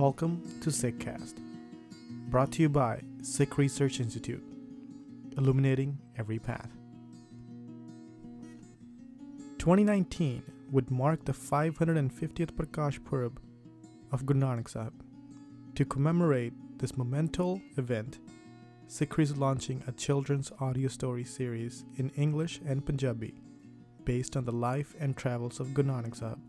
Welcome to SikhCast, brought to you by Sikh Research Institute, illuminating every path. 2019 would mark the 550th Prakash Purab of Guru Nanak Sahib. To commemorate this monumental event, SikhRI is launching a children's audio story series in English and Panjabi based on the life and travels of Guru Nanak Sahib.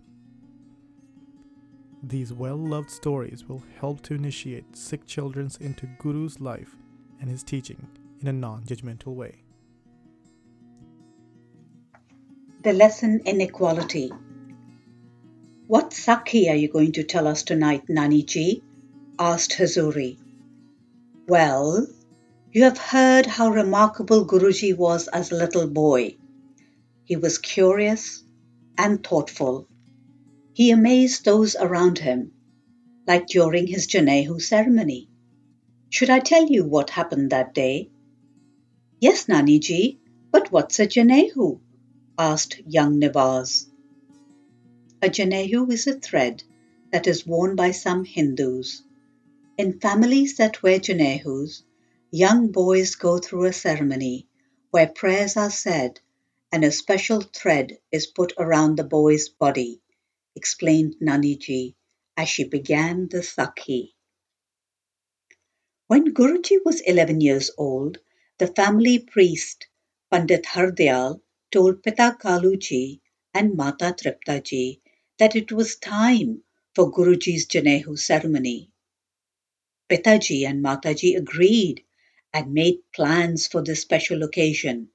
These well loved stories will help to initiate Sikh children into Guru's life and his teaching in a non judgmental way. The lesson in equality. What Sakhi are you going to tell us tonight, Nani ji? asked Hazuri. Well, you have heard how remarkable Guruji was as a little boy. He was curious and thoughtful he amazed those around him, like during his Janehu ceremony. Should I tell you what happened that day? Yes, Naniji, but what's a Janehu? asked young Nivaz. A Janehu is a thread that is worn by some Hindus. In families that wear Janehus, young boys go through a ceremony where prayers are said and a special thread is put around the boy's body explained Naniji as she began the Sakhi. When Guruji was 11 years old, the family priest, Pandit Hardyal, told Pita Kaluji and Mata Triptaji that it was time for Guruji's Janehu ceremony. Pitaji and Mataji agreed and made plans for this special occasion.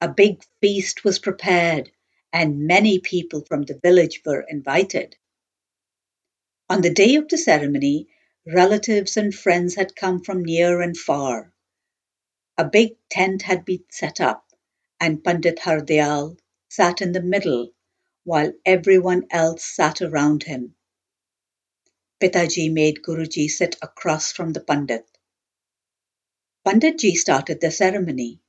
A big feast was prepared and many people from the village were invited. On the day of the ceremony, relatives and friends had come from near and far. A big tent had been set up, and Pandit Hardyal sat in the middle while everyone else sat around him. Pitaji made Guruji sit across from the Pandit. Panditji started the ceremony.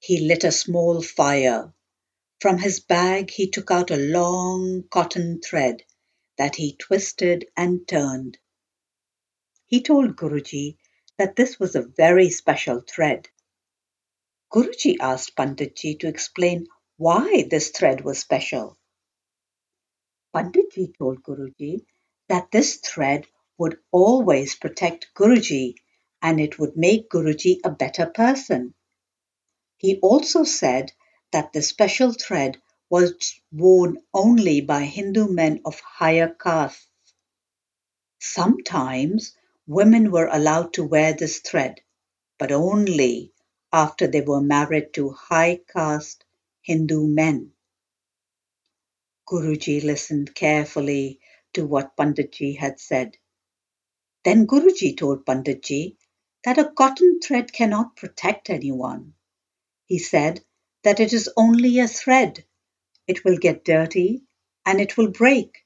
He lit a small fire from his bag he took out a long cotton thread that he twisted and turned. He told Guruji that this was a very special thread. Guruji asked Panditji to explain why this thread was special. Panditji told Guruji that this thread would always protect Guruji and it would make Guruji a better person. He also said that the special thread was worn only by Hindu men of higher castes. Sometimes women were allowed to wear this thread, but only after they were married to high caste Hindu men. Guruji listened carefully to what Panditji had said. Then Guruji told Panditji that a cotton thread cannot protect anyone. He said that it is only a thread. It will get dirty and it will break.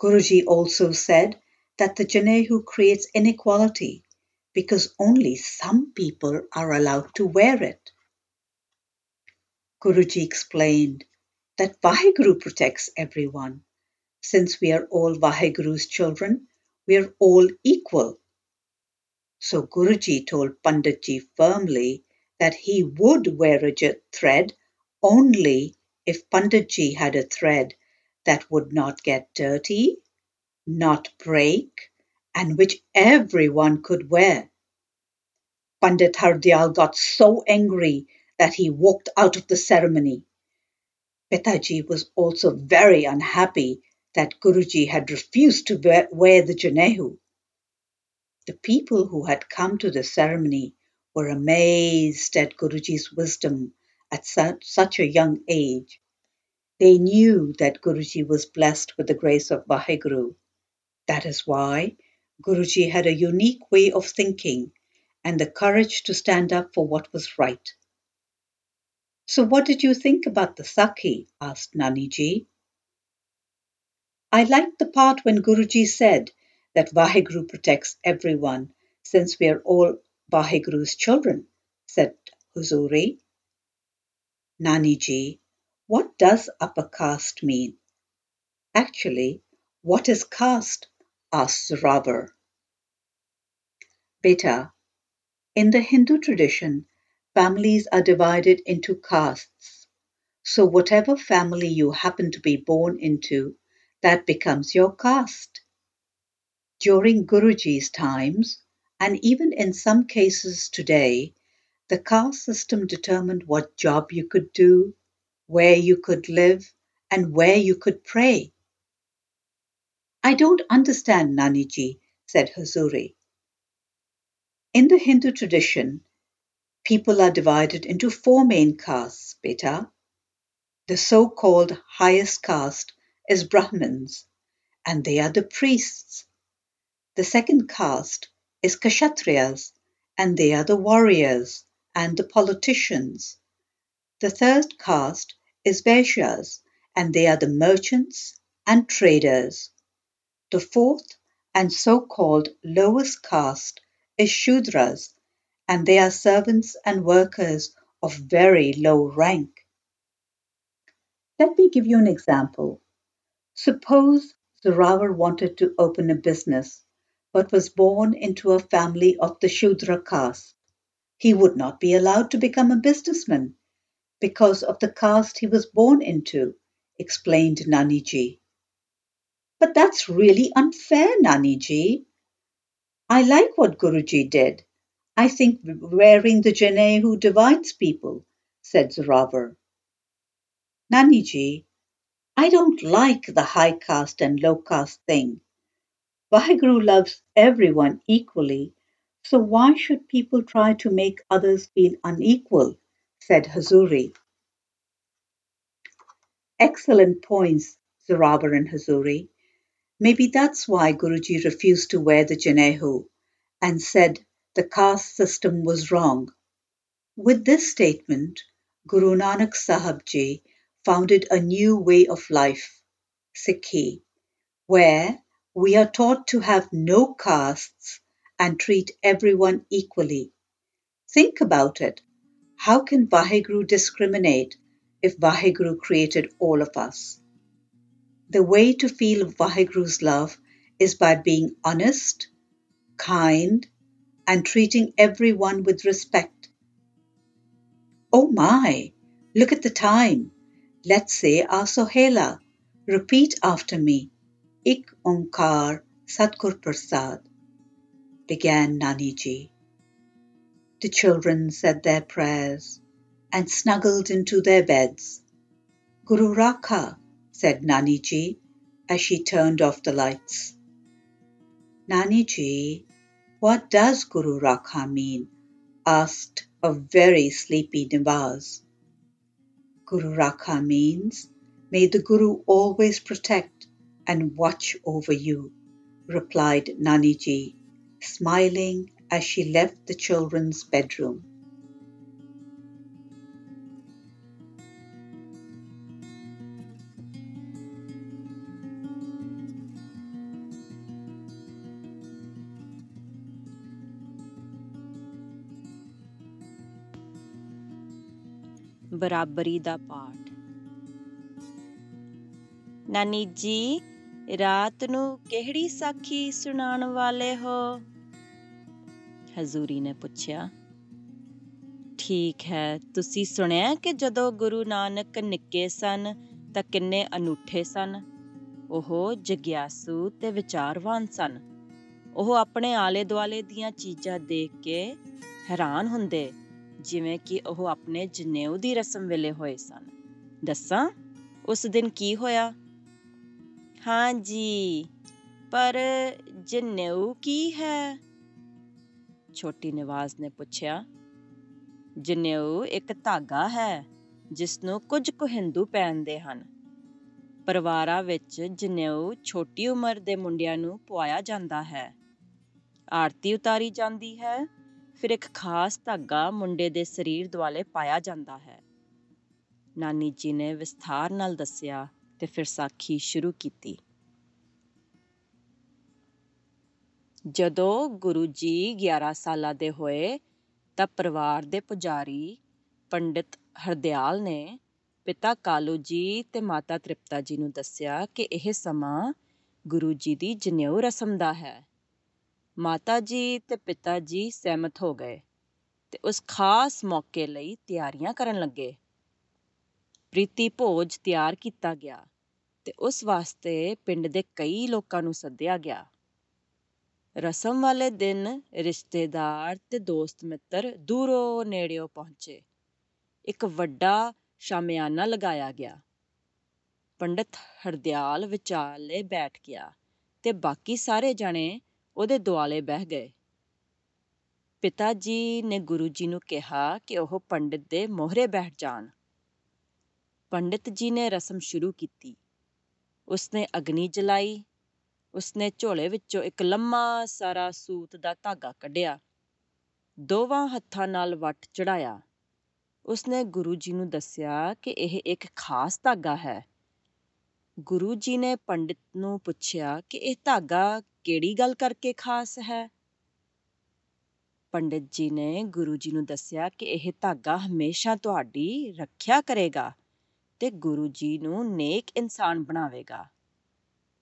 Guruji also said that the Janehu creates inequality because only some people are allowed to wear it. Guruji explained that Vaheguru protects everyone. Since we are all Vaheguru's children, we are all equal. So Guruji told Panditji firmly that he would wear a thread only if Panditji had a thread that would not get dirty, not break, and which everyone could wear. Pandit Hardyal got so angry that he walked out of the ceremony. Pitaji was also very unhappy that Guruji had refused to wear the Janehu. The people who had come to the ceremony were amazed at Guruji's wisdom at such a young age. They knew that Guruji was blessed with the grace of Vaheguru. That is why Guruji had a unique way of thinking and the courage to stand up for what was right. So, what did you think about the Sakhi? asked Naniji. I liked the part when Guruji said that Vaheguru protects everyone since we are all Vaheguru's children, said Hazuri. Naniji, what does upper caste mean? Actually, what is caste? asked Zorawar. Beta, in the Hindu tradition, families are divided into castes. So whatever family you happen to be born into, that becomes your caste. During Guruji's times, and even in some cases today, the caste system determined what job you could do, where you could live, and where you could pray. I don't understand, Naniji, said Hazuri. In the Hindu tradition, people are divided into four main castes, beta. The so called highest caste is Brahmins, and they are the priests. The second caste is Kshatriyas, and they are the warriors and the politicians. The third caste is Vaishyas, and they are the merchants and traders. The fourth and so called lowest caste is Shudras, and they are servants and workers of very low rank. Let me give you an example. Suppose Zorawar wanted to open a business, but was born into a family of the Shudra caste. He would not be allowed to become a businessman because of the caste he was born into, explained Naniji. But that's really unfair, Naniji. I like what Guruji did. I think wearing the Janehu divides people, said Zorawar. Naniji, I don't like the high caste and low caste thing. Vaheguru loves everyone equally, so why should people try to make others feel unequal? said Hazuri. Excellent points, Zorawar and Hazuri. Maybe that's why Guruji refused to wear the Janehu and said the caste system was wrong. With this statement, Guru Nanak Sahib Ji founded a new way of life, Sikhi, where we are taught to have no castes and treat everyone equally. Think about it. How can Vaheguru discriminate if Vaheguru created all of us? The way to feel Vaheguru's love is by being honest, kind, and treating everyone with respect. Oh my, look at the time. Let's say our Sohela. Repeat after me. Ik Onkar Satgur Prasad, began Naniji. The children said their prayers and snuggled into their beds. Guru Rakha, said Naniji as she turned off the lights. Naniji, what does Guru Rakha mean? asked a very sleepy Nivaz. Guru Rakha means, may the Guru always protect and watch over you, replied Naniji, smiling as she left the children's bedroom. ਬਰਾਬਰੀ ਦਾ ਪਾਠ ਨਾਨੀ ਜੀ ਰਾਤ ਨੂੰ ਕਿਹੜੀ ਸਾਖੀ ਸੁਣਾਉਣ ਵਾਲੇ ਹੋ? ਹਜ਼ੂਰੀ ਨੇ ਪੁੱਛਿਆ, ਠੀਕ ਹੈ, ਤੁਸੀਂ ਸੁਣਿਆ ਕਿ ਜਦੋਂ ਗੁਰੂ ਨਾਨਕ ਨਿੱਕੇ ਸਨ ਤਾਂ ਕਿੰਨੇ ਅਨੂਠੇ ਸਨ? ਉਹ ਜਗਿਆਸੂ ਤੇ ਵਿਚਾਰਵਾਨ ਸਨ। ਉਹ ਆਪਣੇ ਆਲੇ ਦੁਆਲੇ ਦੀਆਂ ਚੀਜ਼ਾਂ ਦੇਖ ਕੇ ਹੈਰਾਨ ਹੁੰਦੇ, ਜਿਵੇਂ ਕਿ ਉਹ ਆਪਣੇ ਜਨੇਊ ਦੀ ਰਸਮ ਵੇਲੇ ਹੋਏ ਸਨ। ਦੱਸਾਂ, ਉਸ ਦਿਨ ਕੀ ਹੋਇਆ? ਹਾਂ ਜੀ ਪਰ ਜਨੇਊ ਕੀ ਹੈ? ਛੋਟੀ ਨਿਵਾਜ਼ ਨੇ ਪੁੱਛਿਆ ਜਨੇਊ ਇੱਕ ਧਾਗਾ ਹੈ, ਜਿਸ ਨੂੰ ਕੁਝ ਕੁ ਹਿੰਦੂ ਪਹਿਨਦੇ ਹਨ। ਪਰਿਵਾਰਾਂ ਵਿੱਚ ਜਨੇਊ ਛੋਟੀ ਉਮਰ ਦੇ ਮੁੰਡਿਆਂ ਨੂੰ ਪਵਾਇਆ ਜਾਂਦਾ ਹੈ। ਆਰਤੀ ਉਤਾਰੀ ਜਾਂਦੀ ਹੈ, ਫਿਰ ਇੱਕ ਖਾਸ ਧਾਗਾ ਮੁੰਡੇ ਦੇ ਸਰੀਰ ਦੁਆਲੇ ਪਾਇਆ ਜਾਂਦਾ ਹੈ। ਨਾਨੀ ਜੀ ਨੇ ਵਿਸਥਾਰ ਨਾਲ ਦੱਸਿਆ ਤੇ ਫਿਰ ਸਾਖੀ ਸ਼ੁਰੂ ਕੀਤੀ। ਜਦੋਂ ਗੁਰੂ ਜੀ 11 ਸਾਲਾਂ ਦੇ ਹੋਏ, ਤਾਂ ਪਰਿਵਾਰ ਦੇ ਪੁਜਾਰੀ ਪੰਡਿਤ ਹਰਦਿਆਲ ਨੇ ਪਿਤਾ ਕਾਲੂ ਜੀ ਤੇ ਮਾਤਾ ਤ੍ਰਿਪਤਾ ਜੀ ਨੂੰ ਦੱਸਿਆ ਕਿ ਇਹ ਸਮਾਂ ਗੁਰੂ ਜੀ ਦੀ ਜਨੇਊ ਰਸਮ ਦਾ ਹੈ। ਮਾਤਾ ਜੀ ਤੇ ਪਿਤਾ ਜੀ ਸਹਿਮਤ ਹੋ ਗਏ ਤੇ ਉਸ ਖਾਸ ਮੌਕੇ ਲਈ ਤਿਆਰੀਆਂ ਕਰਨ ਲੱਗੇ। ਪ੍ਰੀਤੀ ਭੋਜ ਤਿਆਰ ਕੀਤਾ ਗਿਆ। ਤੇ ਉਸ ਵਾਸਤੇ ਪਿੰਡ ਦੇ ਕਈ ਲੋਕਾਂ ਨੂੰ ਸੱਦਿਆ ਗਿਆ। ਰਸਮ ਵਾਲੇ ਦਿਨ ਰਿਸ਼ਤੇਦਾਰ ਤੇ ਦੋਸਤ ਮਿੱਤਰ ਦੂਰੋਂ ਨੇੜਿਓਂ ਪਹੁੰਚੇ। ਇੱਕ ਵੱਡਾ ਸ਼ਾਮਿਆਨਾ ਲਗਾਇਆ ਗਿਆ। ਪੰਡਤ ਹਰਦਿਆਲ ਵਿਚਾਲੇ ਬੈਠ ਗਿਆ ਤੇ ਬਾਕੀ ਸਾਰੇ ਜਣੇ ਉਹਦੇ ਦੁਆਲੇ ਬਹਿ ਗਏ। ਪਿਤਾ ਜੀ ਨੇ ਗੁਰੂ ਜੀ ਨੂੰ ਕਿਹਾ ਕਿ ਉਹ ਪੰਡਿਤ ਦੇ ਮੋਹਰੇ ਬੈਠ ਜਾਣ। ਪੰਡਿਤ ਜੀ ਨੇ ਰਸਮ ਸ਼ੁਰੂ ਕੀਤੀ। ਉਸਨੇ ਅਗਨੀ ਜਲਾਈ, ਉਸਨੇ ਝੋਲੇ ਵਿੱਚੋਂ ਇੱਕ ਲੰਮਾ ਸਾਰਾ ਸੂਤ ਦਾ ਧਾਗਾ ਕੱਢਿਆ। ਦੋਵਾਂ ਹੱਥਾਂ ਨਾਲ ਵੱਟ ਚੜਾਇਆ। ਉਸਨੇ ਗੁਰੂ ਜੀ ਨੂੰ ਦੱਸਿਆ ਕਿ ਇਹ ਇੱਕ ਖਾਸ ਧਾਗਾ ਹੈ। ਗੁਰੂ ਜੀ ਨੇ ਪੰਡਿਤ ਨੂੰ ਪੁੱਛਿਆ ਕਿ ਇਹ ਧਾਗਾ ਕਿਹੜੀ ਗੱਲ ਕਰਕੇ ਖਾਸ ਹੈ? ਪੰਡਿਤ ਜੀ ਨੇ ਗੁਰੂ ਜੀ ਨੂੰ ਦੱਸਿਆ ਕਿ ਇਹ ਧਾਗਾ ਹਮੇਸ਼ਾ ਤੁਹਾਡੀ ਰੱਖਿਆ ਕਰੇਗਾ। ਤੇ ਗੁਰੂ ਜੀ ਨੂੰ ਨੇਕ ਇਨਸਾਨ ਬਣਾਵੇਗਾ।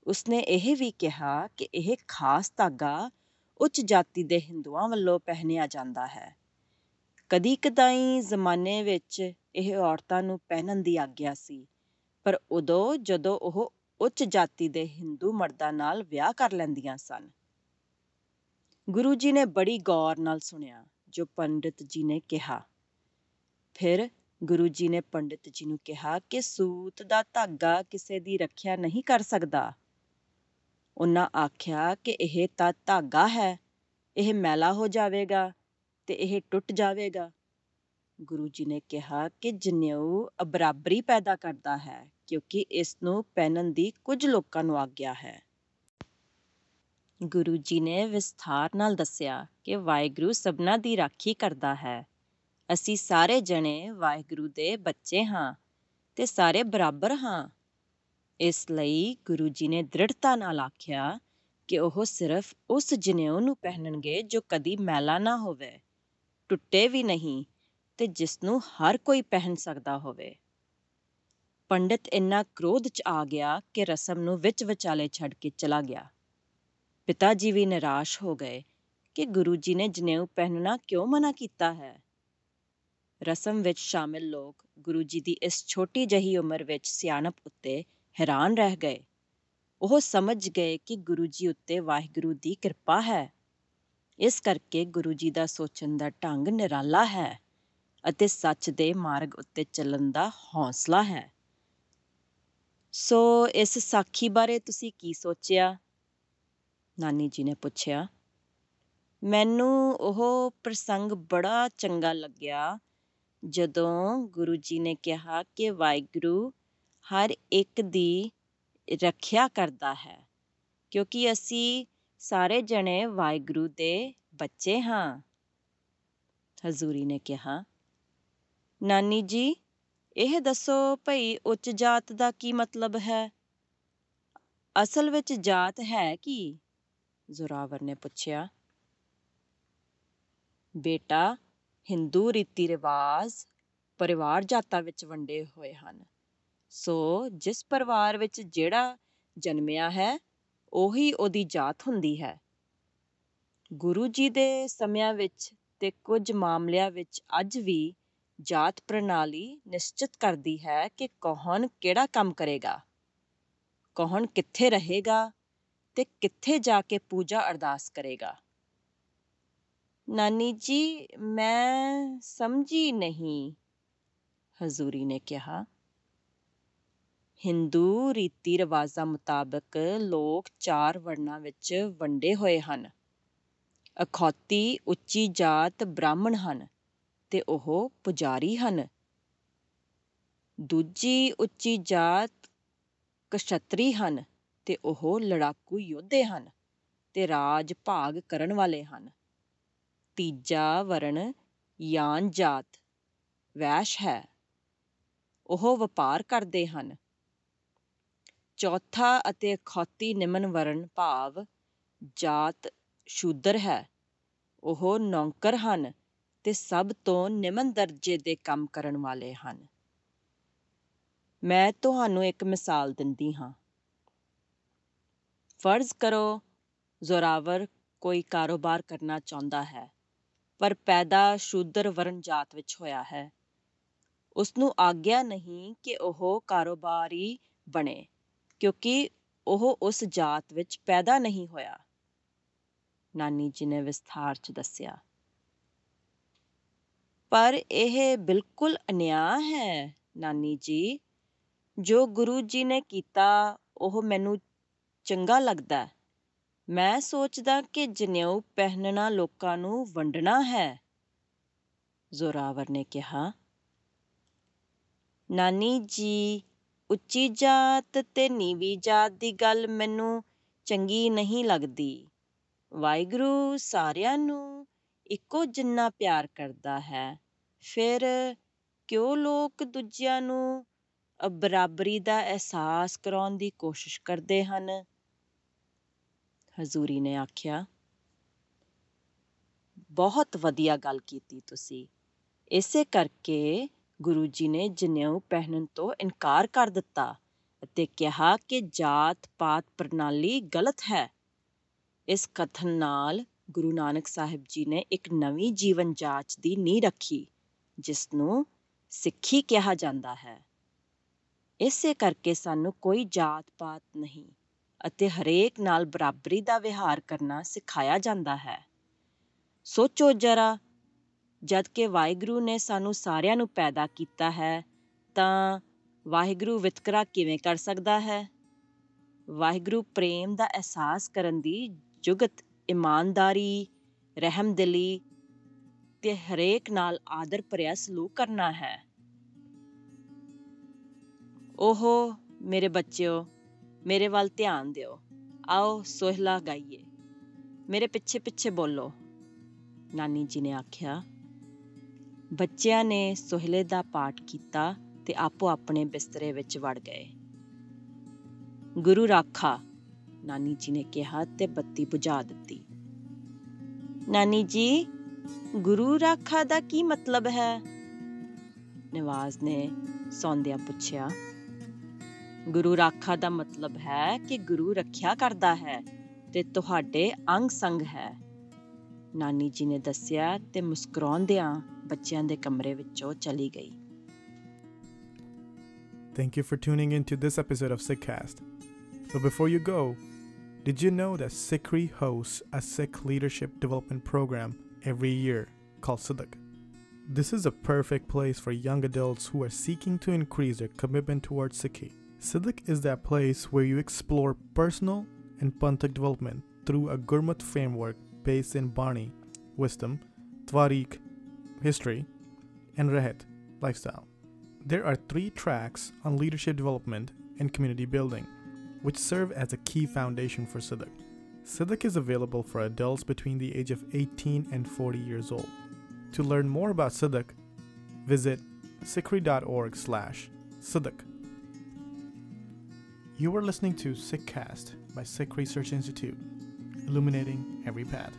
ਉਸਨੇ ਇਹ ਵੀ ਕਿਹਾ ਕਿ ਇਹ ਖਾਸ ਧਾਗਾ ਉੱਚ ਜਾਤੀ ਦੇ ਹਿੰਦੂਆਂ ਵੱਲੋਂ ਪਹਿਨਿਆ ਜਾਂਦਾ ਹੈ। ਕਦੀ ਕਦਾਈ ਜ਼ਮਾਨੇ ਵਿੱਚ ਇਹ ਔਰਤਾਂ ਨੂੰ ਪਹਿਨਣ ਦੀ ਆਗਿਆ ਸੀ, ਪਰ ਉਦੋਂ ਜਦੋਂ ਉਹ ਉੱਚ ਜਾਤੀ ਦੇ ਹਿੰਦੂ ਮਰਦਾਂ ਨਾਲ ਵਿਆਹ ਕਰ ਲੈਂਦੀਆਂ ਸਨ। ਗੁਰੂ ਜੀ ਨੇ ਬੜੀ ਗੌਰ ਨਾਲ ਸੁਣਿਆ, ਜੋ ਪੰਡਿਤ ਜੀ ਨੇ ਕਿਹਾ। ਫਿਰ ਗੁਰੂ ਜੀ ਨੇ ਪੰਡਿਤ ਜੀ ਨੂੰ ਕਿਹਾ ਕਿ ਸੂਤ ਦਾ ਧਾਗਾ ਕਿਸੇ ਦੀ ਰੱਖਿਆ ਨਹੀਂ ਕਰ ਸਕਦਾ। ਉਹਨਾਂ ਆਖਿਆ ਕਿ ਇਹ ਤਾਂ ਧਾਗਾ ਹੈ, ਇਹ ਮੈਲਾ ਹੋ ਜਾਵੇਗਾ ਤੇ ਇਹ ਟੁੱਟ ਜਾਵੇਗਾ। ਗੁਰੂ ਜੀ ਨੇ ਕਿਹਾ ਕਿ ਜਨੇਊ ਅਬਰਾਬਰੀ ਪੈਦਾ ਕਰਦਾ ਹੈ, ਕਿਉਂਕਿ ਇਸ ਨੂੰ ਪਹਿਨਣ ਦੀ ਕੁਝ ਲੋਕਾਂ ਨੂੰ ਆਗਿਆ ਹੈ। ਗੁਰੂ ਜੀ ਨੇ ਵਿਸਥਾਰ ਨਾਲ ਦੱਸਿਆ ਕਿ ਵਾਹਿਗੁਰੂ ਸਭਨਾ ਦੀ ਰਾਖੀ ਕਰਦਾ ਹੈ। ਅਸੀਂ ਸਾਰੇ ਜਣੇ ਵਾਹਿਗੁਰੂ ਦੇ ਬੱਚੇ ਹਾਂ ਤੇ ਸਾਰੇ ਬਰਾਬਰ ਹਾਂ। ਇਸ ਲਈ ਗੁਰੂ ਜੀ ਨੇ ਦ੍ਰਿੜਤਾ ਨਾਲ ਆਖਿਆ ਕਿ ਉਹ ਸਿਰਫ ਉਸ ਜਨੇਊ ਨੂੰ ਪਹਿਨਣਗੇ ਜੋ ਕਦੀ ਮੈਲਾ ਨਾ ਹੋਵੇ, ਟੁੱਟੇ ਵੀ ਨਹੀਂ ਤੇ ਜਿਸ ਨੂੰ ਹਰ ਕੋਈ ਪਹਿਨ ਸਕਦਾ ਹੋਵੇ। ਪੰਡਿਤ ਇੰਨਾ ਕ੍ਰੋਧ ਚ ਆ ਗਿਆ ਕਿ ਰਸਮ ਨੂੰ ਵਿੱਚ ਵਿਚਾਲੇ ਛੱਡ ਕੇ ਚਲਾ ਗਿਆ। ਪਿਤਾ ਜੀ ਵੀ ਨਿਰਾਸ਼ ਹੋ ਗਏ ਕਿ ਗੁਰੂ ਜੀ ਨੇ ਜਨੇਊ ਪਹਿਨਣਾ ਕਿਉਂ ਮਨਾ ਕੀਤਾ ਹੈ? ਰਸਮ ਵਿੱਚ ਸ਼ਾਮਿਲ ਲੋਕ ਗੁਰੂ ਜੀ ਦੀ ਇਸ ਛੋਟੀ ਜਹੀ ਉਮਰ ਵਿੱਚ ਸਿਆਣਪ ਉੱਤੇ ਹੈਰਾਨ ਰਹਿ ਗਏ। ਉਹ ਸਮਝ ਗਏ ਕਿ ਗੁਰੂ ਜੀ ਉੱਤੇ ਵਾਹਿਗੁਰੂ ਦੀ ਕਿਰਪਾ ਹੈ। ਇਸ ਕਰਕੇ ਗੁਰੂ ਜੀ ਦਾ ਸੋਚਣ ਦਾ ਢੰਗ ਨਿਰਾਲਾ ਹੈ ਅਤੇ ਸੱਚ ਦੇ ਮਾਰਗ ਉੱਤੇ ਚੱਲਣ ਦਾ ਹੌਸਲਾ ਹੈ। ਸੋ ਇਸ ਸਾਖੀ ਬਾਰੇ ਤੁਸੀਂ ਕੀ ਸੋਚਿਆ? ਨਾਨੀ ਜੀ ਨੇ ਪੁੱਛਿਆ, ਮੈਨੂੰ ਉਹ ਪ੍ਰਸੰਗ ਬੜਾ ਚੰਗਾ ਲੱਗਿਆ ਜਦੋਂ ਗੁਰੂ ਜੀ ਨੇ ਕਿਹਾ ਕਿ ਵਾਹਿਗੁਰੂ ਹਰ ਇੱਕ ਦੀ ਰੱਖਿਆ ਕਰਦਾ ਹੈ, ਕਿਉਂਕਿ ਅਸੀਂ ਸਾਰੇ ਜਣੇ ਵਾਹਿਗੁਰੂ ਦੇ ਬੱਚੇ ਹਾਂ। ਹਜ਼ੂਰੀ ਨੇ ਕਿਹਾ, ਨਾਨੀ ਜੀ, ਇਹ ਦੱਸੋ ਭਈ ਉੱਚ ਜਾਤ ਦਾ ਕੀ ਮਤਲਬ ਹੈ? ਅਸਲ ਵਿੱਚ ਜਾਤ ਹੈ ਕੀ? ਜ਼ੋਰਾਵਰ ਨੇ ਪੁੱਛਿਆ, ਬੇਟਾ ਹਿੰਦੂ ਰੀਤੀ ਰਿਵਾਜ ਪਰਿਵਾਰ ਜਾਤਾਂ ਵਿੱਚ ਵੰਡੇ ਹੋਏ ਹਨ। ਸੋ ਜਿਸ ਪਰਿਵਾਰ ਵਿੱਚ ਜਿਹੜਾ ਜਨਮਿਆ ਹੈ, ਉਹੀ ਉਹਦੀ ਜਾਤ ਹੁੰਦੀ ਹੈ। ਗੁਰੂ ਜੀ ਦੇ ਸਮਿਆਂ ਵਿੱਚ ਤੇ ਕੁਝ ਮਾਮਲਿਆਂ ਵਿੱਚ ਅੱਜ ਵੀ ਜਾਤ ਪ੍ਰਣਾਲੀ ਨਿਸ਼ਚਿਤ ਕਰਦੀ ਹੈ ਕਿ ਕੌਣ ਕਿਹੜਾ ਕੰਮ ਕਰੇਗਾ, ਕੌਣ ਕਿੱਥੇ ਰਹੇਗਾ ਤੇ ਕਿੱਥੇ ਜਾ ਕੇ ਪੂਜਾ ਅਰਦਾਸ ਕਰੇਗਾ। ਨਾਨੀ ਜੀ ਮੈਂ ਸਮਝੀ ਨਹੀਂ ਹਜ਼ੂਰੀ ਨੇ ਕਿਹਾ ਹਿੰਦੂ ਰੀਤੀ ਰਿਵਾਜ਼ਾਂ ਮੁਤਾਬਕ ਲੋਕ ਚਾਰ ਵਰਨਾਂ ਵਿੱਚ ਵੰਡੇ ਹੋਏ ਹਨ ਅਖੌਤੀ ਉੱਚੀ ਜਾਤ ਬ੍ਰਾਹਮਣ ਹਨ ਤੇ ਉਹ ਪੁਜਾਰੀ ਹਨ ਦੂਜੀ ਉੱਚੀ ਜਾਤ ਕਸ਼ਤਰੀ ਹਨ ਤੇ ਉਹ ਲੜਾਕੂ ਯੋਧੇ ਹਨ ਤੇ ਰਾਜ ਭਾਗ ਕਰਨ ਵਾਲੇ ਹਨ ਤੀਜਾ ਵਰਣ ਯਾਨ ਜਾਤ, ਵੈਸ਼ ਹੈ। ਉਹ ਵਪਾਰ ਕਰਦੇ ਹਨ। ਚੌਥਾ ਅਤੇ ਅਖੌਤੀ ਨਿਮਨ ਵਰਣ ਭਾਵ ਜਾਤ ਸ਼ੂਦਰ ਹੈ। ਉਹ ਨੌਕਰ ਹਨ ਤੇ ਸਭ ਤੋਂ ਨਿਮਨ ਦਰਜੇ ਦੇ ਕੰਮ ਕਰਨ ਵਾਲੇ ਹਨ। ਮੈਂ ਤੁਹਾਨੂੰ ਇੱਕ ਮਿਸਾਲ ਦਿੰਦੀ ਹਾਂ। ਫਰਜ਼ ਕਰੋ ਜ਼ੋਰਾਵਰ ਕੋਈ ਕਾਰੋਬਾਰ ਕਰਨਾ ਚਾਹੁੰਦਾ ਹੈ। ਪਰ ਪੈਦਾ ਸ਼ੂਦਰ ਵਰਨ ਜਾਤ ਵਿੱਚ ਹੋਇਆ ਹੈ। ਉਸ ਨੂੰ ਆਗਿਆ ਨਹੀਂ ਕਿ ਉਹ ਕਾਰੋਬਾਰੀ ਬਣੇ, ਕਿਉਂਕਿ ਉਹ ਉਸ ਜਾਤ ਵਿੱਚ ਪੈਦਾ ਨਹੀਂ ਹੋਇਆ। ਨਾਨੀ ਜੀ ਨੇ ਵਿਸਥਾਰ 'ਚ ਦੱਸਿਆ। ਪਰ ਇਹ ਬਿਲਕੁਲ ਅਨਿਆਂ ਹੈ, ਨਾਨੀ ਜੀ। ਜੋ ਗੁਰੂ ਜੀ ਨੇ ਕੀਤਾ, ਉਹ ਮੈਨੂੰ ਚੰਗਾ ਲੱਗਦਾ ਹੈ। ਮੈਂ ਸੋਚਦਾ ਕਿ ਜਨੇਊ ਪਹਿਨਣਾ ਲੋਕਾਂ ਨੂੰ ਵੰਡਣਾ ਹੈ। ਜ਼ੋਰਾਵਰ ਨੇ ਕਿਹਾ ਨਾਨੀ ਜੀ ਉੱਚੀ ਜਾਤ ਤੇ ਨੀਵੀਂ ਜਾਤ ਦੀ ਗੱਲ ਮੈਨੂੰ ਚੰਗੀ ਨਹੀਂ ਲੱਗਦੀ। ਵਾਹਿਗੁਰੂ ਸਾਰਿਆਂ ਨੂੰ ਇੱਕੋ ਜਿੰਨਾ ਪਿਆਰ ਕਰਦਾ ਹੈ। ਫਿਰ ਕਿਉਂ ਲੋਕ ਦੂਜਿਆਂ ਨੂੰ ਅ, ਬਰਾਬਰੀ ਦਾ ਅਹਿਸਾਸ ਕਰਾਉਣ ਦੀ ਕੋਸ਼ਿਸ਼ ਕਰਦੇ ਹਨ? ਹਜ਼ੂਰੀ ਨੇ ਆਖਿਆ, ਬਹੁਤ ਵਧੀਆ ਗੱਲ ਕੀਤੀ ਤੁਸੀਂ। ਇਸੇ ਕਰਕੇ ਗੁਰੂ ਜੀ ਨੇ ਜਨੇਊ ਪਹਿਨਣ ਤੋਂ ਇਨਕਾਰ ਕਰ ਦਿੱਤਾ ਅਤੇ ਕਿਹਾ ਕਿ ਜਾਤ ਪਾਤ ਪ੍ਰਣਾਲੀ ਗਲਤ ਹੈ। ਇਸ ਕਥਨ ਨਾਲ ਗੁਰੂ ਨਾਨਕ ਸਾਹਿਬ ਜੀ ਨੇ ਇੱਕ ਨਵੀਂ ਜੀਵਨ ਜਾਚ ਦੀ ਨੀਂਹ ਰੱਖੀ, ਜਿਸ ਨੂੰ ਸਿੱਖੀ ਕਿਹਾ ਜਾਂਦਾ ਹੈ। ਇਸੇ ਕਰਕੇ ਸਾਨੂੰ ਕੋਈ ਜਾਤ ਪਾਤ ਨਹੀਂ। ਅਤੇ ਹਰੇਕ ਨਾਲ ਬਰਾਬਰੀ ਦਾ ਵਿਹਾਰ ਕਰਨਾ ਸਿਖਾਇਆ ਜਾਂਦਾ ਹੈ। ਸੋਚੋ ਜਰਾ, ਜਦ ਕਿ ਵਾਹਿਗੁਰੂ ਨੇ ਸਾਨੂੰ ਸਾਰਿਆਂ ਨੂੰ ਪੈਦਾ ਕੀਤਾ ਹੈ, ਤਾਂ ਵਾਹਿਗੁਰੂ ਵਿਤਕਰਾ ਕਿਵੇਂ ਕਰ ਸਕਦਾ ਹੈ? ਵਾਹਿਗੁਰੂ ਪ੍ਰੇਮ ਦਾ ਅਹਿਸਾਸ ਕਰਨ ਦੀ ਜੁਗਤ, ਇਮਾਨਦਾਰੀ, ਰਹਿਮਦਿਲੀ ਤੇ ਹਰੇਕ ਨਾਲ ਆਦਰ ਭਰਿਆ ਸਲੂਕ ਕਰਨਾ ਹੈ। ਓਹੋ ਮੇਰੇ ਬੱਚਿਓ ਮੇਰੇ ਵੱਲ ਧਿਆਨ ਦਿਓ। ਆਓ ਸੋਹਿਲਾ ਗਾਈਏ। ਮੇਰੇ ਪਿੱਛੇ ਪਿੱਛੇ ਬੋਲੋ। ਨਾਨੀ ਜੀ ਨੇ ਆਖਿਆ, ਬੱਚਿਆਂ ਨੇ ਸੋਹਿਲੇ ਦਾ ਪਾਠ ਕੀਤਾ ਤੇ ਆਪੋ ਆਪਣੇ ਬਿਸਤਰੇ ਵਿੱਚ ਵੜ ਗਏ। ਗੁਰੂ ਰਾਖਾ, ਨਾਨੀ ਜੀ ਨੇ ਕਿਹਾ ਤੇ ਬੱਤੀ ਬੁਝਾ ਦਿੱਤੀ। ਨਾਨੀ ਜੀ, ਗੁਰੂ ਰਾਖਾ ਦਾ ਕੀ ਮਤਲਬ ਹੈ? ਨਿਵਾਜ਼ ਨੇ ਸੌਂਦਿਆਂ ਪੁੱਛਿਆ ਗੁਰੂ ਰਾਖਾ ਦਾ ਮਤਲਬ ਹੈ ਕਿ ਗੁਰੂ ਰੱਖਿਆ ਕਰਦਾ ਹੈ ਤੇ ਤੁਹਾਡੇ ਅੰਗ ਸੰਗ ਹੈ ਨਾਨੀ ਜੀ ਨੇ ਦੱਸਿਆ ਤੇ ਮੁਸਕਰਾਉਂਦਿਆਂ ਬੱਚਿਆਂ ਦੇ ਕਮਰੇ ਵਿੱਚੋਂ ਚਲੀ ਗਈ Thank you for tuning in to this episode of Sickcast. But before you go, did you know that Sikri hosts a Sikh leadership development program every year called Siddiq? This is a perfect place for young adults who are seeking to increase their commitment towards Sikhi. Sidak is that place where you explore personal and Panthic development through a Gurmat framework based in Bani, wisdom, Tarikh, history, and Rehet, lifestyle. There are three tracks on leadership development and community building, which serve as a key foundation for Sidak. Sidak is available for adults between the age of 18 and 40 years old. To learn more about Sidak, visit sikhri.org slash Sidak. You are listening to SikhCast by Sikh Research Institute, illuminating every path.